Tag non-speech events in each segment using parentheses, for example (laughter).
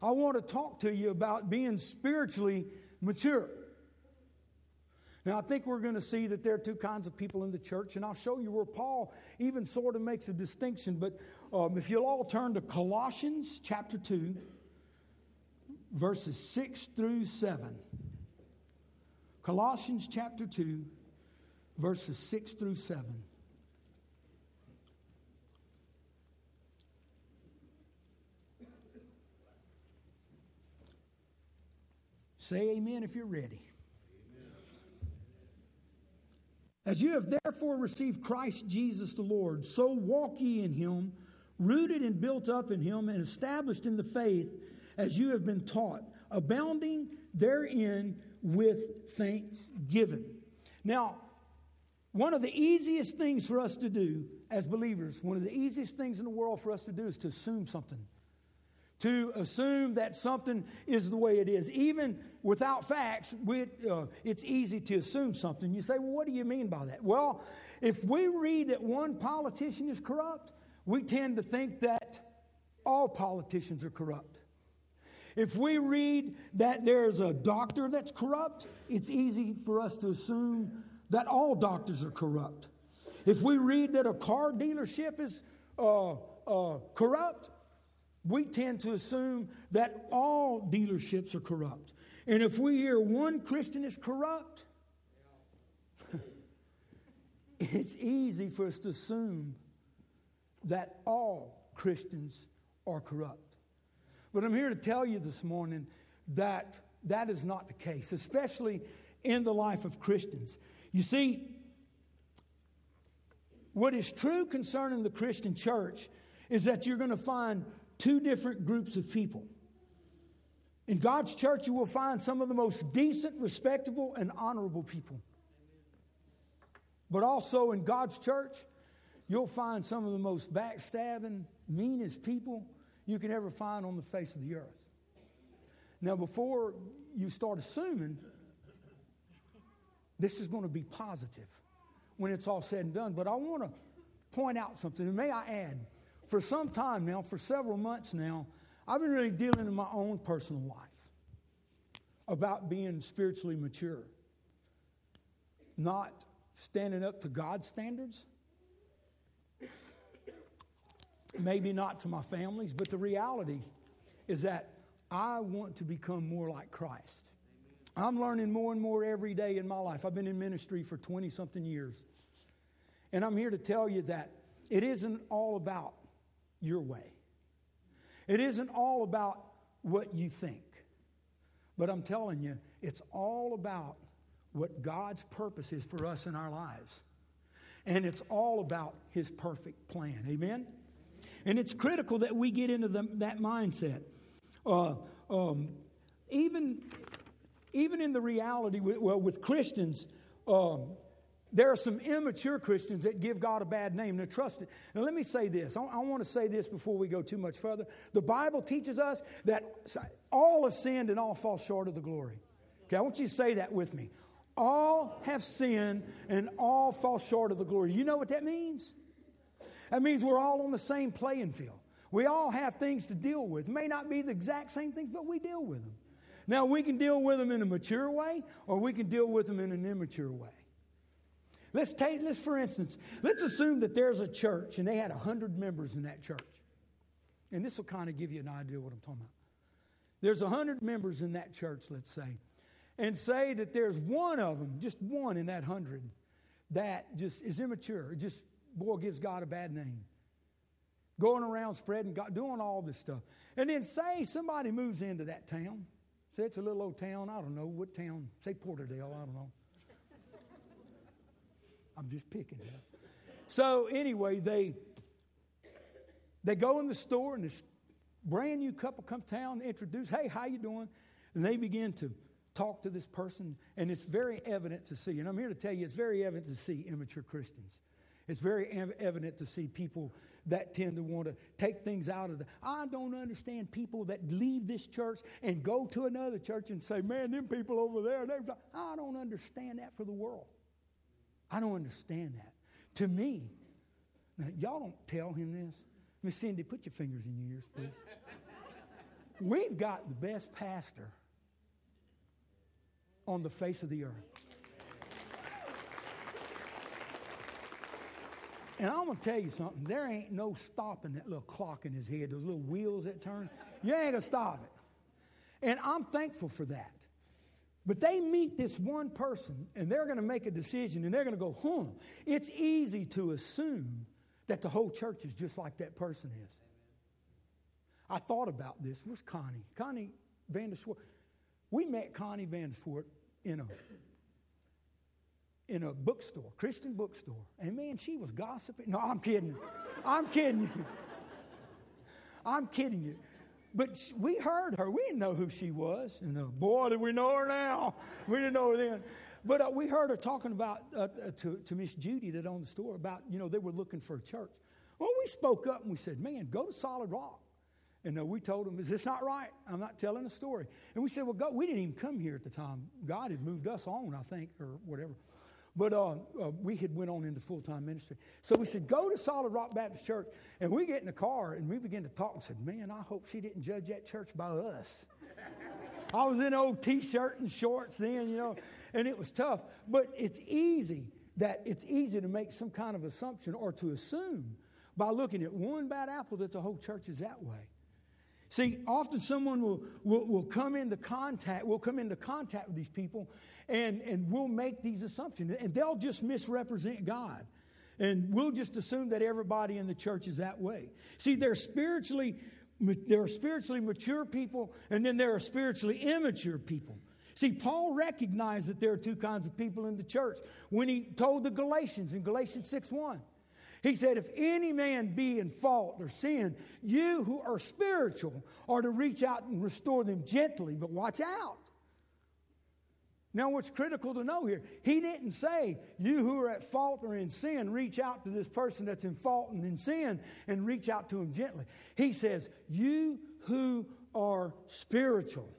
I want to talk to you about being spiritually mature. Now, I think we're going to see that there are two kinds of people in the church, and I'll show you where Paul even sort of makes a distinction. But um, if you'll all turn to Colossians chapter 2, verses 6 through 7. Colossians chapter 2, verses 6 through 7. Say amen if you're ready. As you have therefore received Christ Jesus the Lord, so walk ye in him, rooted and built up in him, and established in the faith as you have been taught, abounding therein with thanksgiving. Now, one of the easiest things for us to do as believers, one of the easiest things in the world for us to do is to assume something to assume that something is the way it is. Even without facts, we, uh, it's easy to assume something. You say, well, what do you mean by that? Well, if we read that one politician is corrupt, we tend to think that all politicians are corrupt. If we read that there's a doctor that's corrupt, it's easy for us to assume that all doctors are corrupt. If we read that a car dealership is uh, uh, corrupt, we tend to assume that all dealerships are corrupt. And if we hear one Christian is corrupt, (laughs) it's easy for us to assume that all Christians are corrupt. But I'm here to tell you this morning that that is not the case, especially in the life of Christians. You see, what is true concerning the Christian church is that you're going to find two different groups of people. In God's church, you will find some of the most decent, respectable, and honorable people. But also in God's church, you'll find some of the most backstabbing, meanest people you can ever find on the face of the earth. Now, before you start assuming this is going to be positive when it's all said and done, but I want to point out something, and may I add, for some time now, for several months now, I've been really dealing in my own personal life about being spiritually mature. Not standing up to God's standards, maybe not to my family's, but the reality is that I want to become more like Christ. I'm learning more and more every day in my life. I've been in ministry for 20 something years. And I'm here to tell you that it isn't all about your way. It isn't all about what you think, but I'm telling you, it's all about what God's purpose is for us in our lives. And it's all about His perfect plan. Amen? And it's critical that we get into the, that mindset. Uh, um, even, even in the reality, well, with Christians, um, there are some immature Christians that give God a bad name. Trust it. Now, let me say this. I, I want to say this before we go too much further. The Bible teaches us that all have sinned and all fall short of the glory. Okay, I want you to say that with me. All have sinned and all fall short of the glory. You know what that means? That means we're all on the same playing field. We all have things to deal with. It may not be the exact same things, but we deal with them. Now, we can deal with them in a mature way or we can deal with them in an immature way. Let's take this for instance. Let's assume that there's a church and they had 100 members in that church. And this will kind of give you an idea what I'm talking about. There's 100 members in that church, let's say. And say that there's one of them, just one in that 100, that just is immature. Just, boy, gives God a bad name. Going around spreading God, doing all this stuff. And then say somebody moves into that town. Say it's a little old town, I don't know what town, say Porterdale, I don't know. I'm just picking it up. So anyway, they they go in the store and this brand new couple comes town, introduce, hey, how you doing? And they begin to talk to this person, and it's very evident to see. And I'm here to tell you, it's very evident to see immature Christians. It's very ev- evident to see people that tend to want to take things out of the. I don't understand people that leave this church and go to another church and say, "Man, them people over there." I don't understand that for the world. I don't understand that. To me, now, y'all don't tell him this. Miss Cindy, put your fingers in your ears, please. We've got the best pastor on the face of the earth. And I'm going to tell you something. There ain't no stopping that little clock in his head, those little wheels that turn. You ain't going to stop it. And I'm thankful for that. But they meet this one person and they're going to make a decision and they're going to go, hmm, it's easy to assume that the whole church is just like that person is. I thought about this. Where's Connie? Connie Vanderswart. We met Connie Vanderswart in a in a bookstore, Christian bookstore. And man, she was gossiping. No, I'm kidding. I'm kidding you. I'm kidding you. But we heard her. We didn't know who she was. And uh, boy, did we know her now. We didn't know her then. But uh, we heard her talking about uh, uh to, to Miss Judy that owned the store about, you know, they were looking for a church. Well, we spoke up and we said, man, go to Solid Rock. And uh, we told them, is this not right? I'm not telling a story. And we said, well, go. we didn't even come here at the time. God had moved us on, I think, or whatever. But uh, uh, we had went on into full-time ministry. So we said, go to Solid Rock Baptist Church. And we get in the car and we begin to talk and said, man, I hope she didn't judge that church by us. I was in old T-shirt and shorts then, you know, and it was tough. But it's easy that it's easy to make some kind of assumption or to assume by looking at one bad apple that the whole church is that way. See, often someone will, will, will come into contact, will come into contact with these people and, and we'll make these assumptions. And they'll just misrepresent God. And we'll just assume that everybody in the church is that way. See, they're spiritually, there are spiritually mature people, and then there are spiritually immature people. See, Paul recognized that there are two kinds of people in the church when he told the Galatians in Galatians 6 1. He said, If any man be in fault or sin, you who are spiritual are to reach out and restore them gently, but watch out. Now, what's critical to know here, he didn't say, You who are at fault or in sin, reach out to this person that's in fault and in sin and reach out to him gently. He says, You who are spiritual,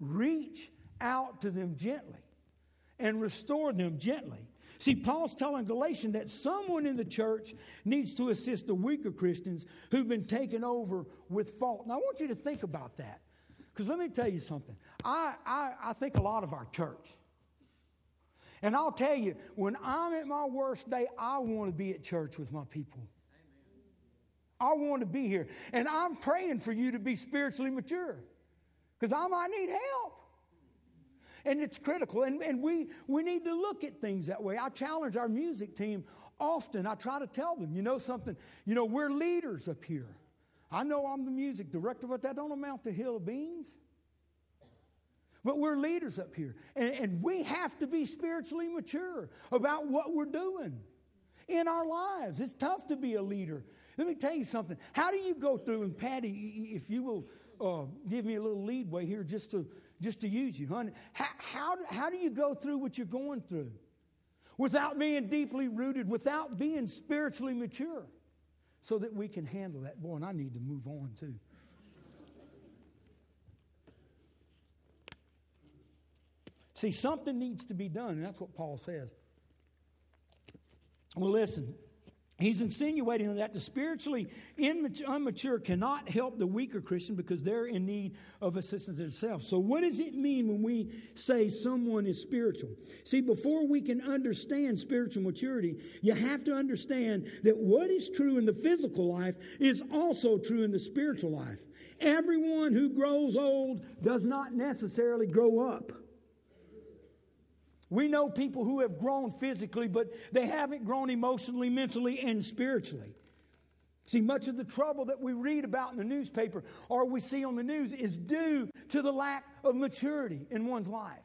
reach out to them gently and restore them gently. See, Paul's telling Galatians that someone in the church needs to assist the weaker Christians who've been taken over with fault. Now, I want you to think about that. Because let me tell you something. I, I, I think a lot of our church. And I'll tell you, when I'm at my worst day, I want to be at church with my people. I want to be here. And I'm praying for you to be spiritually mature because I might need help. And it's critical. And, and we, we need to look at things that way. I challenge our music team often. I try to tell them, you know something, you know, we're leaders up here. I know I'm the music director, but that don't amount to hill of beans. But we're leaders up here, and, and we have to be spiritually mature about what we're doing in our lives. It's tough to be a leader. Let me tell you something. How do you go through, and Patty, if you will uh, give me a little leadway here just to, just to use you, honey, how, how, how do you go through what you're going through without being deeply rooted, without being spiritually mature? so that we can handle that. Boy, and I need to move on too. See, something needs to be done, and that's what Paul says. Well, listen, He's insinuating that the spiritually immature cannot help the weaker Christian because they're in need of assistance themselves. So, what does it mean when we say someone is spiritual? See, before we can understand spiritual maturity, you have to understand that what is true in the physical life is also true in the spiritual life. Everyone who grows old does not necessarily grow up. We know people who have grown physically, but they haven't grown emotionally, mentally, and spiritually. See, much of the trouble that we read about in the newspaper or we see on the news is due to the lack of maturity in one's life.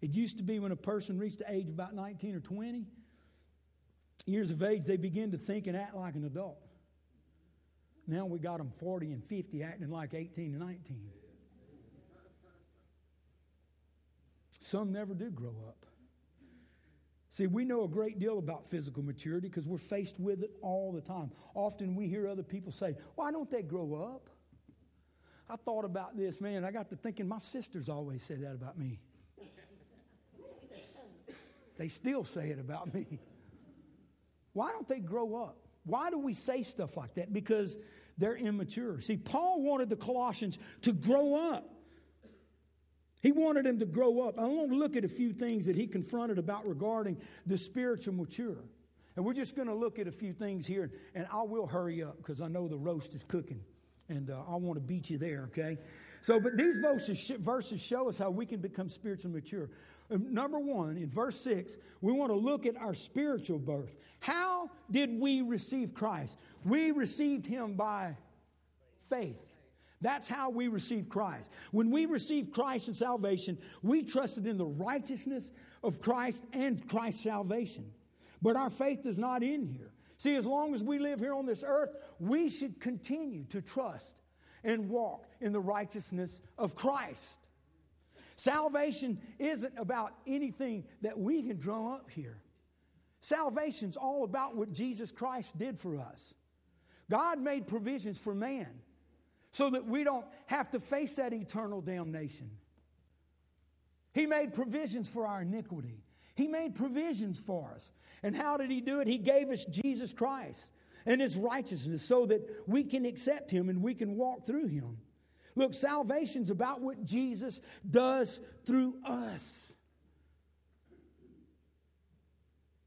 It used to be when a person reached the age of about 19 or 20 years of age, they begin to think and act like an adult. Now we got them 40 and 50 acting like 18 and 19. Some never do grow up. See, we know a great deal about physical maturity because we're faced with it all the time. Often we hear other people say, Why don't they grow up? I thought about this, man. I got to thinking, my sisters always say that about me. they still say it about me. Why don't they grow up? Why do we say stuff like that? Because they're immature. See, Paul wanted the Colossians to grow up. He wanted him to grow up. I want to look at a few things that he confronted about regarding the spiritual mature. And we're just going to look at a few things here, and I will hurry up because I know the roast is cooking, and uh, I want to beat you there, okay? So, but these verses, verses show us how we can become spiritually mature. Um, number one, in verse 6, we want to look at our spiritual birth. How did we receive Christ? We received him by faith. That's how we receive Christ. When we receive Christ and salvation, we trusted in the righteousness of Christ and Christ's salvation. But our faith is not in here. See, as long as we live here on this earth, we should continue to trust and walk in the righteousness of Christ. Salvation isn't about anything that we can drum up here. Salvation's all about what Jesus Christ did for us. God made provisions for man so that we don't have to face that eternal damnation. He made provisions for our iniquity. He made provisions for us. And how did He do it? He gave us Jesus Christ and His righteousness so that we can accept Him and we can walk through Him. Look, salvation's about what Jesus does through us.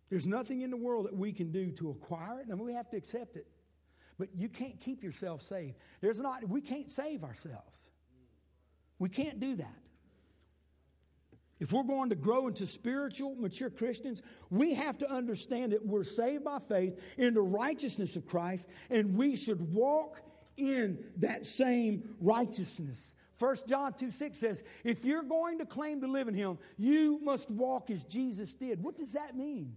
There's nothing in the world that we can do to acquire it, and we have to accept it. But you can't keep yourself saved. There's not, we can't save ourselves. We can't do that. If we're going to grow into spiritual, mature Christians, we have to understand that we're saved by faith in the righteousness of Christ, and we should walk in that same righteousness. 1 John 2 6 says, If you're going to claim to live in Him, you must walk as Jesus did. What does that mean?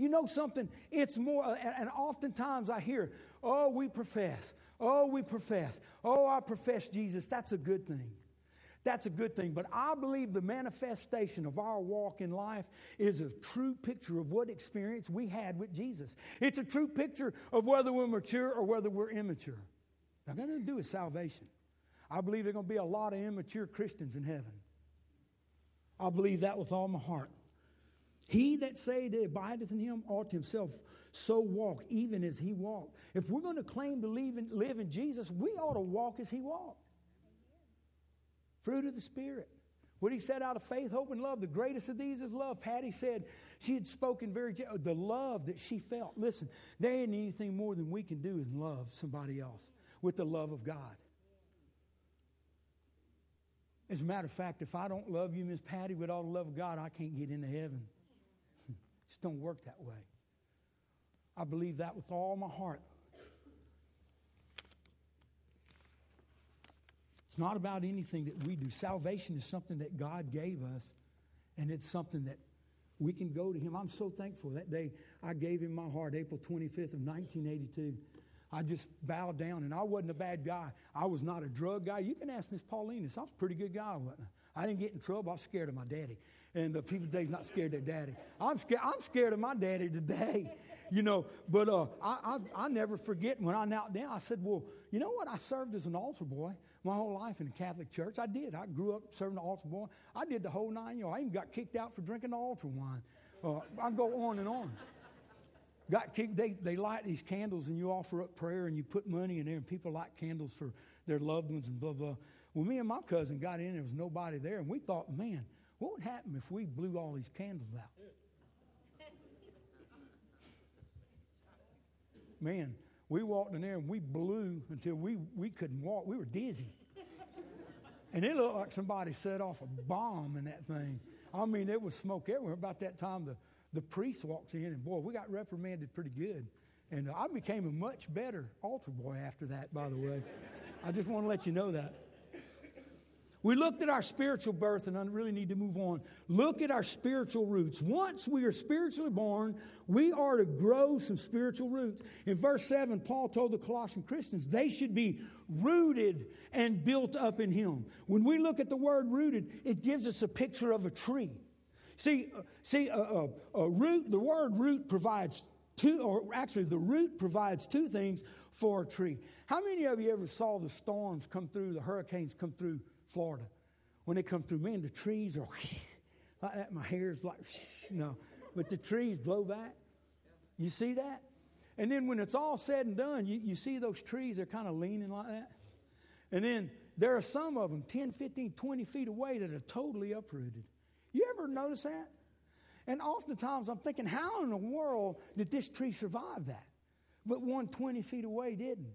You know something? It's more, uh, and oftentimes I hear, Oh, we profess. Oh, we profess. Oh, I profess Jesus. That's a good thing. That's a good thing. But I believe the manifestation of our walk in life is a true picture of what experience we had with Jesus. It's a true picture of whether we're mature or whether we're immature. Now, nothing to do with salvation. I believe there are going to be a lot of immature Christians in heaven. I believe that with all my heart. He that say that abideth in him ought himself so walk, even as he walked. If we're going to claim to live in, live in Jesus, we ought to walk as he walked. Fruit of the Spirit. What he said out of faith, hope, and love, the greatest of these is love. Patty said she had spoken very, the love that she felt. Listen, there ain't anything more than we can do is love somebody else with the love of God. As a matter of fact, if I don't love you, Miss Patty, with all the love of God, I can't get into heaven. Just don't work that way. I believe that with all my heart. It's not about anything that we do. Salvation is something that God gave us, and it's something that we can go to Him. I'm so thankful that day I gave Him my heart, April 25th of 1982. I just bowed down, and I wasn't a bad guy. I was not a drug guy. You can ask Miss Paulinus. I was a pretty good guy, wasn't I? I didn't get in trouble. I was scared of my daddy. And the people today's not scared of their daddy. I'm scared, I'm scared of my daddy today. (laughs) You know, but uh, I, I, I never forget when I knelt down, I said, Well, you know what? I served as an altar boy my whole life in the Catholic Church. I did. I grew up serving the altar boy. I did the whole nine yards. I even got kicked out for drinking the altar wine. Uh, I go on and on. Got kicked. They, they light these candles and you offer up prayer and you put money in there and people light candles for their loved ones and blah, blah. Well, me and my cousin got in. There was nobody there. And we thought, man, what would happen if we blew all these candles out? Man, we walked in there and we blew until we, we couldn't walk. We were dizzy. and it looked like somebody set off a bomb in that thing. I mean, there was smoke everywhere. About that time, the, the priest walks in, and boy, we got reprimanded pretty good. And I became a much better altar boy after that, by the way. I just want to let you know that. We looked at our spiritual birth and I really need to move on. Look at our spiritual roots. Once we are spiritually born, we are to grow some spiritual roots. In verse 7, Paul told the Colossian Christians they should be rooted and built up in Him. When we look at the word rooted, it gives us a picture of a tree. See, see, a, a, a root, the word root provides two, or actually, the root provides two things for a tree. How many of you ever saw the storms come through, the hurricanes come through Florida. When they come through, man, the trees are (laughs) like that. My hair's like, (laughs) no. But the trees blow back. You see that? And then when it's all said and done, you, you see those trees, they're kind of leaning like that. And then there are some of them 10, 15, 20 feet away that are totally uprooted. You ever notice that? And oftentimes I'm thinking, how in the world did this tree survive that? But one 20 feet away didn't.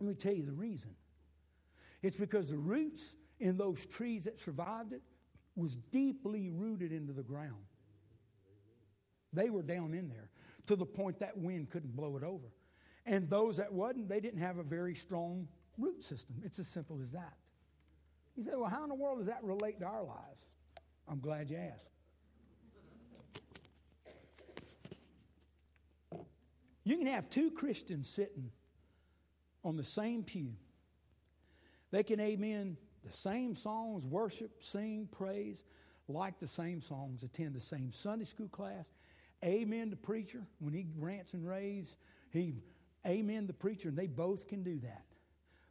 Let me tell you the reason. It's because the roots in those trees that survived it was deeply rooted into the ground. They were down in there to the point that wind couldn't blow it over. And those that wasn't, they didn't have a very strong root system. It's as simple as that. You say, well, how in the world does that relate to our lives? I'm glad you asked. You can have two Christians sitting on the same pew. They can amen the same songs, worship, sing, praise, like the same songs, attend the same Sunday school class, amen the preacher when he rants and raves, he amen the preacher, and they both can do that.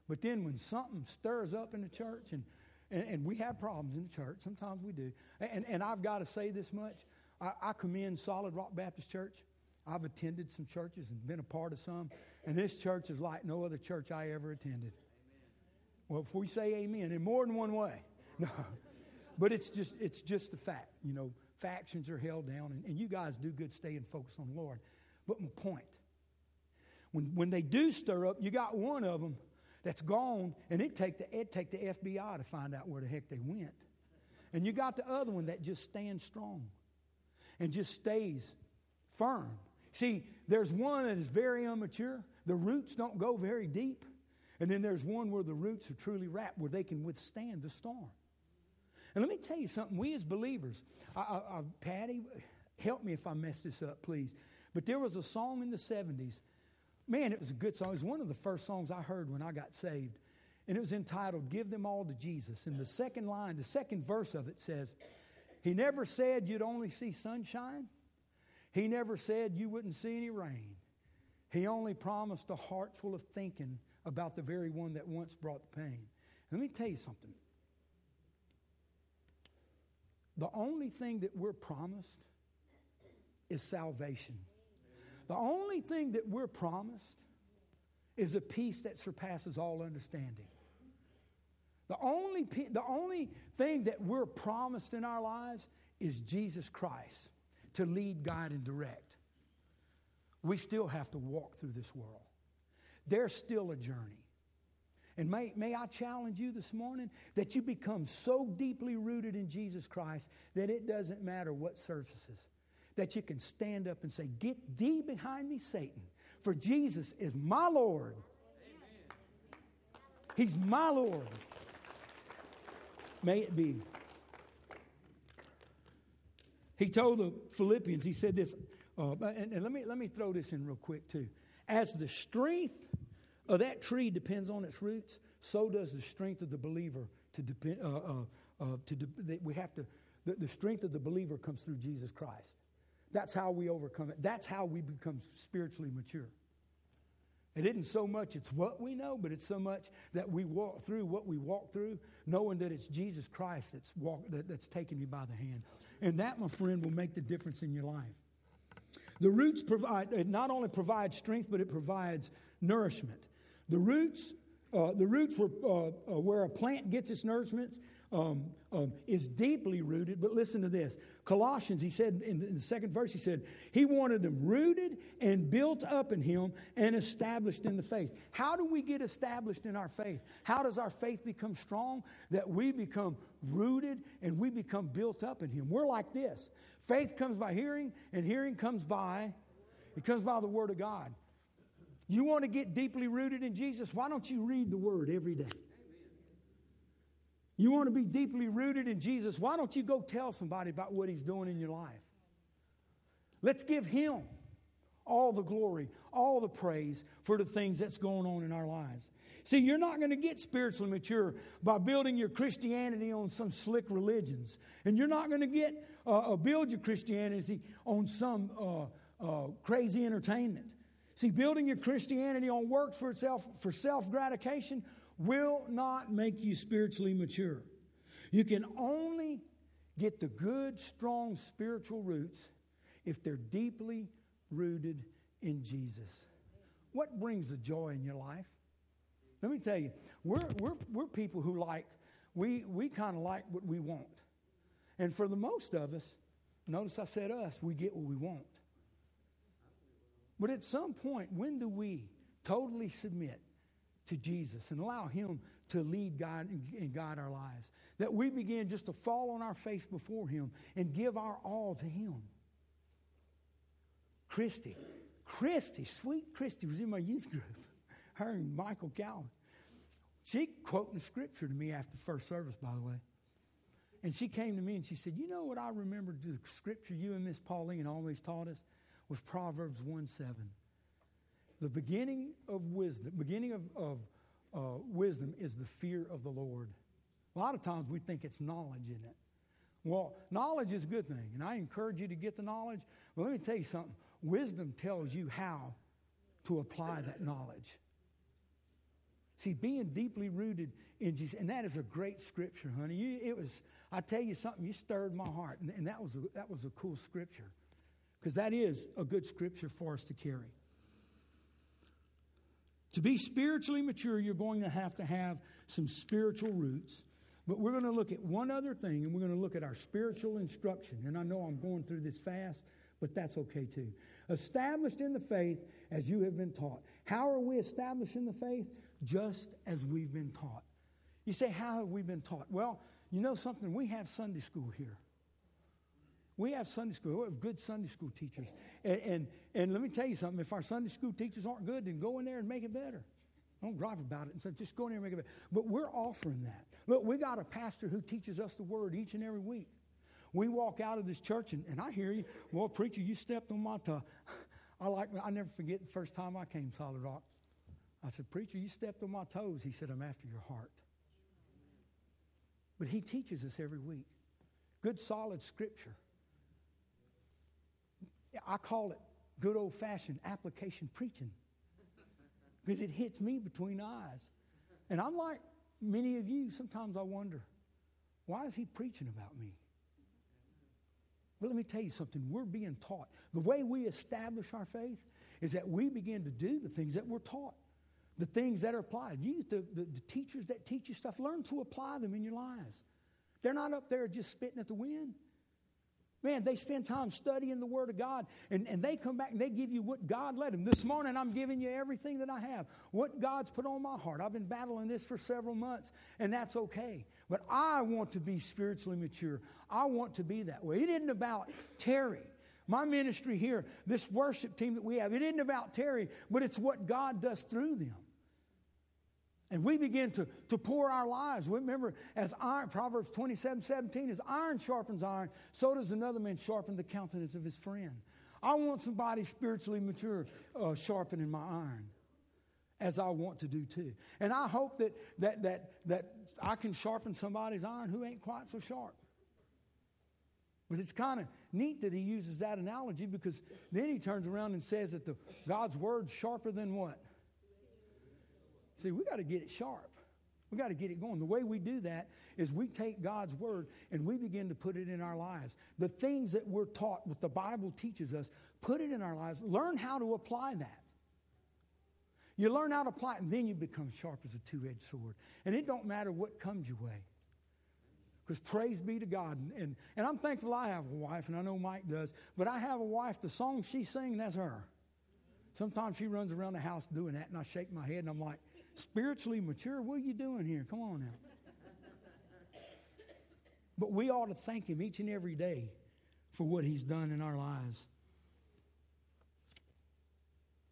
But then when something stirs up in the church, and, and, and we have problems in the church, sometimes we do, and, and I've got to say this much I, I commend Solid Rock Baptist Church. I've attended some churches and been a part of some, and this church is like no other church I ever attended. Well, if we say amen, in more than one way. (laughs) No. But it's just, it's just the fact. You know, factions are held down, and, and you guys do good staying focused on the Lord. But my point, when, when they do stir up, you got one of them that's gone, and it take the it take the FBI to find out where the heck they went. And you got the other one that just stands strong and just stays firm. See, there's one that is very immature. The roots don't go very deep. And then there's one where the roots are truly wrapped, where they can withstand the storm. And let me tell you something. We as believers, I, I, I, Patty, help me if I mess this up, please. But there was a song in the 70s Man, it was a good song. It was one of the first songs I heard when I got saved. And it was entitled, Give Them All to Jesus. And the second line, the second verse of it says, He never said you'd only see sunshine. He never said you wouldn't see any rain. He only promised a heart full of thinking about the very one that once brought the pain. Let me tell you something. The only thing that we're promised is salvation. The only thing that we're promised is a peace that surpasses all understanding. The only, the only thing that we're promised in our lives is Jesus Christ to lead, guide, and direct. We still have to walk through this world. There's still a journey. And may, may I challenge you this morning that you become so deeply rooted in Jesus Christ that it doesn't matter what surfaces that you can stand up and say, Get thee behind me, Satan, for Jesus is my Lord. He's my Lord. May it be. He told the Philippians, he said this, uh, and, and let, me, let me throw this in real quick too. As the strength of that tree depends on its roots, so does the strength of the believer to depend. Uh, uh, uh, to de- we have to. The, the strength of the believer comes through Jesus Christ. That's how we overcome it. That's how we become spiritually mature. It isn't so much it's what we know, but it's so much that we walk through what we walk through, knowing that it's Jesus Christ that's, walk, that, that's taking you by the hand. And that, my friend, will make the difference in your life. The roots provide, it not only provides strength, but it provides nourishment. The roots, uh, the roots were, uh, uh, where a plant gets its nourishment um, um, is deeply rooted. But listen to this Colossians, he said in the, in the second verse, he said, He wanted them rooted and built up in Him and established in the faith. How do we get established in our faith? How does our faith become strong? That we become rooted and we become built up in Him. We're like this faith comes by hearing, and hearing comes by, it comes by the Word of God. You want to get deeply rooted in Jesus? Why don't you read the Word every day? You want to be deeply rooted in Jesus? Why don't you go tell somebody about what He's doing in your life? Let's give Him all the glory, all the praise for the things that's going on in our lives. See, you're not going to get spiritually mature by building your Christianity on some slick religions. And you're not going to get uh, uh, build your Christianity on some uh, uh, crazy entertainment. See, building your Christianity on works for itself for self gratification will not make you spiritually mature. You can only get the good, strong spiritual roots if they're deeply rooted in Jesus. What brings the joy in your life? Let me tell you, we're, we're, we're people who like, we, we kind of like what we want. And for the most of us, notice I said us, we get what we want. But at some point, when do we totally submit to Jesus and allow Him to lead God and guide our lives? That we begin just to fall on our face before Him and give our all to Him. Christy, Christy, sweet Christy was in my youth group. (laughs) Her and Michael Calvin. She quoting scripture to me after first service, by the way. And she came to me and she said, You know what I remember the scripture you and Miss Pauline always taught us was Proverbs 1 7. The beginning of wisdom, beginning of, of uh, wisdom is the fear of the Lord. A lot of times we think it's knowledge in it. Well, knowledge is a good thing, and I encourage you to get the knowledge. But let me tell you something wisdom tells you how to apply that knowledge. See, being deeply rooted in Jesus, and that is a great scripture, honey. You, it was, I tell you something, you stirred my heart, and, and that, was a, that was a cool scripture, because that is a good scripture for us to carry. To be spiritually mature, you're going to have to have some spiritual roots. But we're going to look at one other thing, and we're going to look at our spiritual instruction. And I know I'm going through this fast, but that's okay too. Established in the faith as you have been taught. How are we established in the faith? Just as we've been taught. You say, How have we been taught? Well, you know something? We have Sunday school here. We have Sunday school. We have good Sunday school teachers. And, and, and let me tell you something if our Sunday school teachers aren't good, then go in there and make it better. Don't gripe about it and say, just go in there and make it better. But we're offering that. Look, we got a pastor who teaches us the word each and every week. We walk out of this church, and, and I hear you, well, preacher, you stepped on my toe. I like, I never forget the first time I came Solid Rock. I said, Preacher, you stepped on my toes. He said, I'm after your heart. But he teaches us every week. Good, solid scripture. I call it good old fashioned application preaching because it hits me between the eyes. And I'm like many of you, sometimes I wonder, why is he preaching about me? But let me tell you something. We're being taught. The way we establish our faith is that we begin to do the things that we're taught, the things that are applied. You, the, the, the teachers that teach you stuff, learn to apply them in your lives. They're not up there just spitting at the wind. Man, they spend time studying the Word of God, and, and they come back and they give you what God led them. This morning, I'm giving you everything that I have, what God's put on my heart. I've been battling this for several months, and that's okay. But I want to be spiritually mature. I want to be that way. It isn't about Terry. My ministry here, this worship team that we have, it isn't about Terry, but it's what God does through them. And we begin to, to pour our lives. Remember, as iron, Proverbs 27 17, as iron sharpens iron, so does another man sharpen the countenance of his friend. I want somebody spiritually mature uh, sharpening my iron, as I want to do too. And I hope that, that, that, that I can sharpen somebody's iron who ain't quite so sharp. But it's kind of neat that he uses that analogy because then he turns around and says that the, God's word's sharper than what? See, we got to get it sharp. We got to get it going. The way we do that is we take God's word and we begin to put it in our lives. The things that we're taught, what the Bible teaches us, put it in our lives. Learn how to apply that. You learn how to apply it, and then you become sharp as a two-edged sword. And it don't matter what comes your way. Because praise be to God. And, and, and I'm thankful I have a wife, and I know Mike does. But I have a wife, the song she sings, that's her. Sometimes she runs around the house doing that, and I shake my head, and I'm like, spiritually mature. What are you doing here? Come on now. But we ought to thank Him each and every day for what He's done in our lives.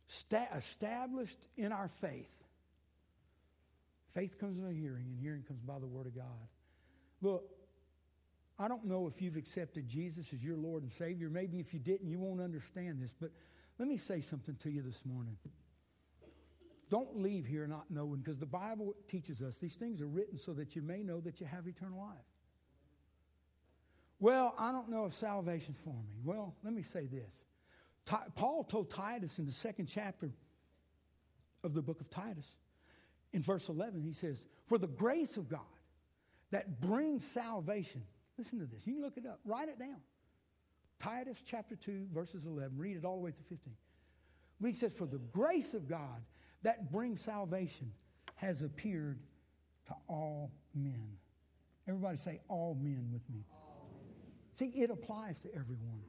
Sta- established in our faith. Faith comes by hearing, and hearing comes by the Word of God. Look, I don't know if you've accepted Jesus as your Lord and Savior. Maybe if you didn't, you won't understand this. But let me say something to you this morning. Don't leave here not knowing, because the Bible teaches us these things are written so that you may know that you have eternal life. Well, I don't know if salvation's for me. Well, let me say this. Paul told Titus in the second chapter of the book of Titus, in verse 11, he says, For the grace of God that brings salvation. Listen to this. You can look it up, write it down. Titus chapter 2, verses 11. Read it all the way to 15 But he says, For the grace of God that brings salvation has appeared to all men. Everybody say, All men with me. See, it applies to everyone.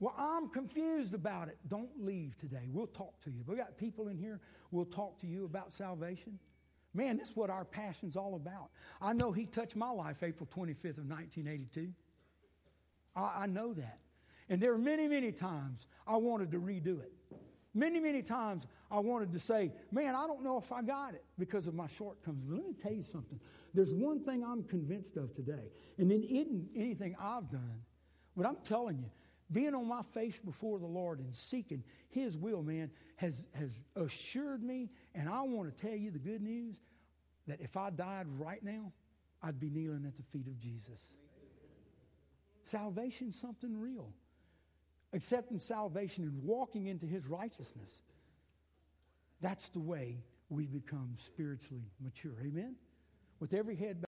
Well, I'm confused about it. Don't leave today. We'll talk to you. We got people in here. We'll talk to you about salvation. Man, this is what our passion's all about. I know He touched my life April 25th of 1982. I, I know that. And there are many, many times I wanted to redo it. Many, many times I wanted to say, man, I don't know if I got it because of my shortcomings. But let me tell you something. There's one thing I'm convinced of today, and isn't anything I've done, but I'm telling you, being on my face before the Lord and seeking His will, man, has, has assured me, and I want to tell you the good news that if I died right now, I'd be kneeling at the feet of Jesus. Salvation's something real. Accepting salvation and walking into His righteousness. That's the way we become spiritually mature. Amen? With every head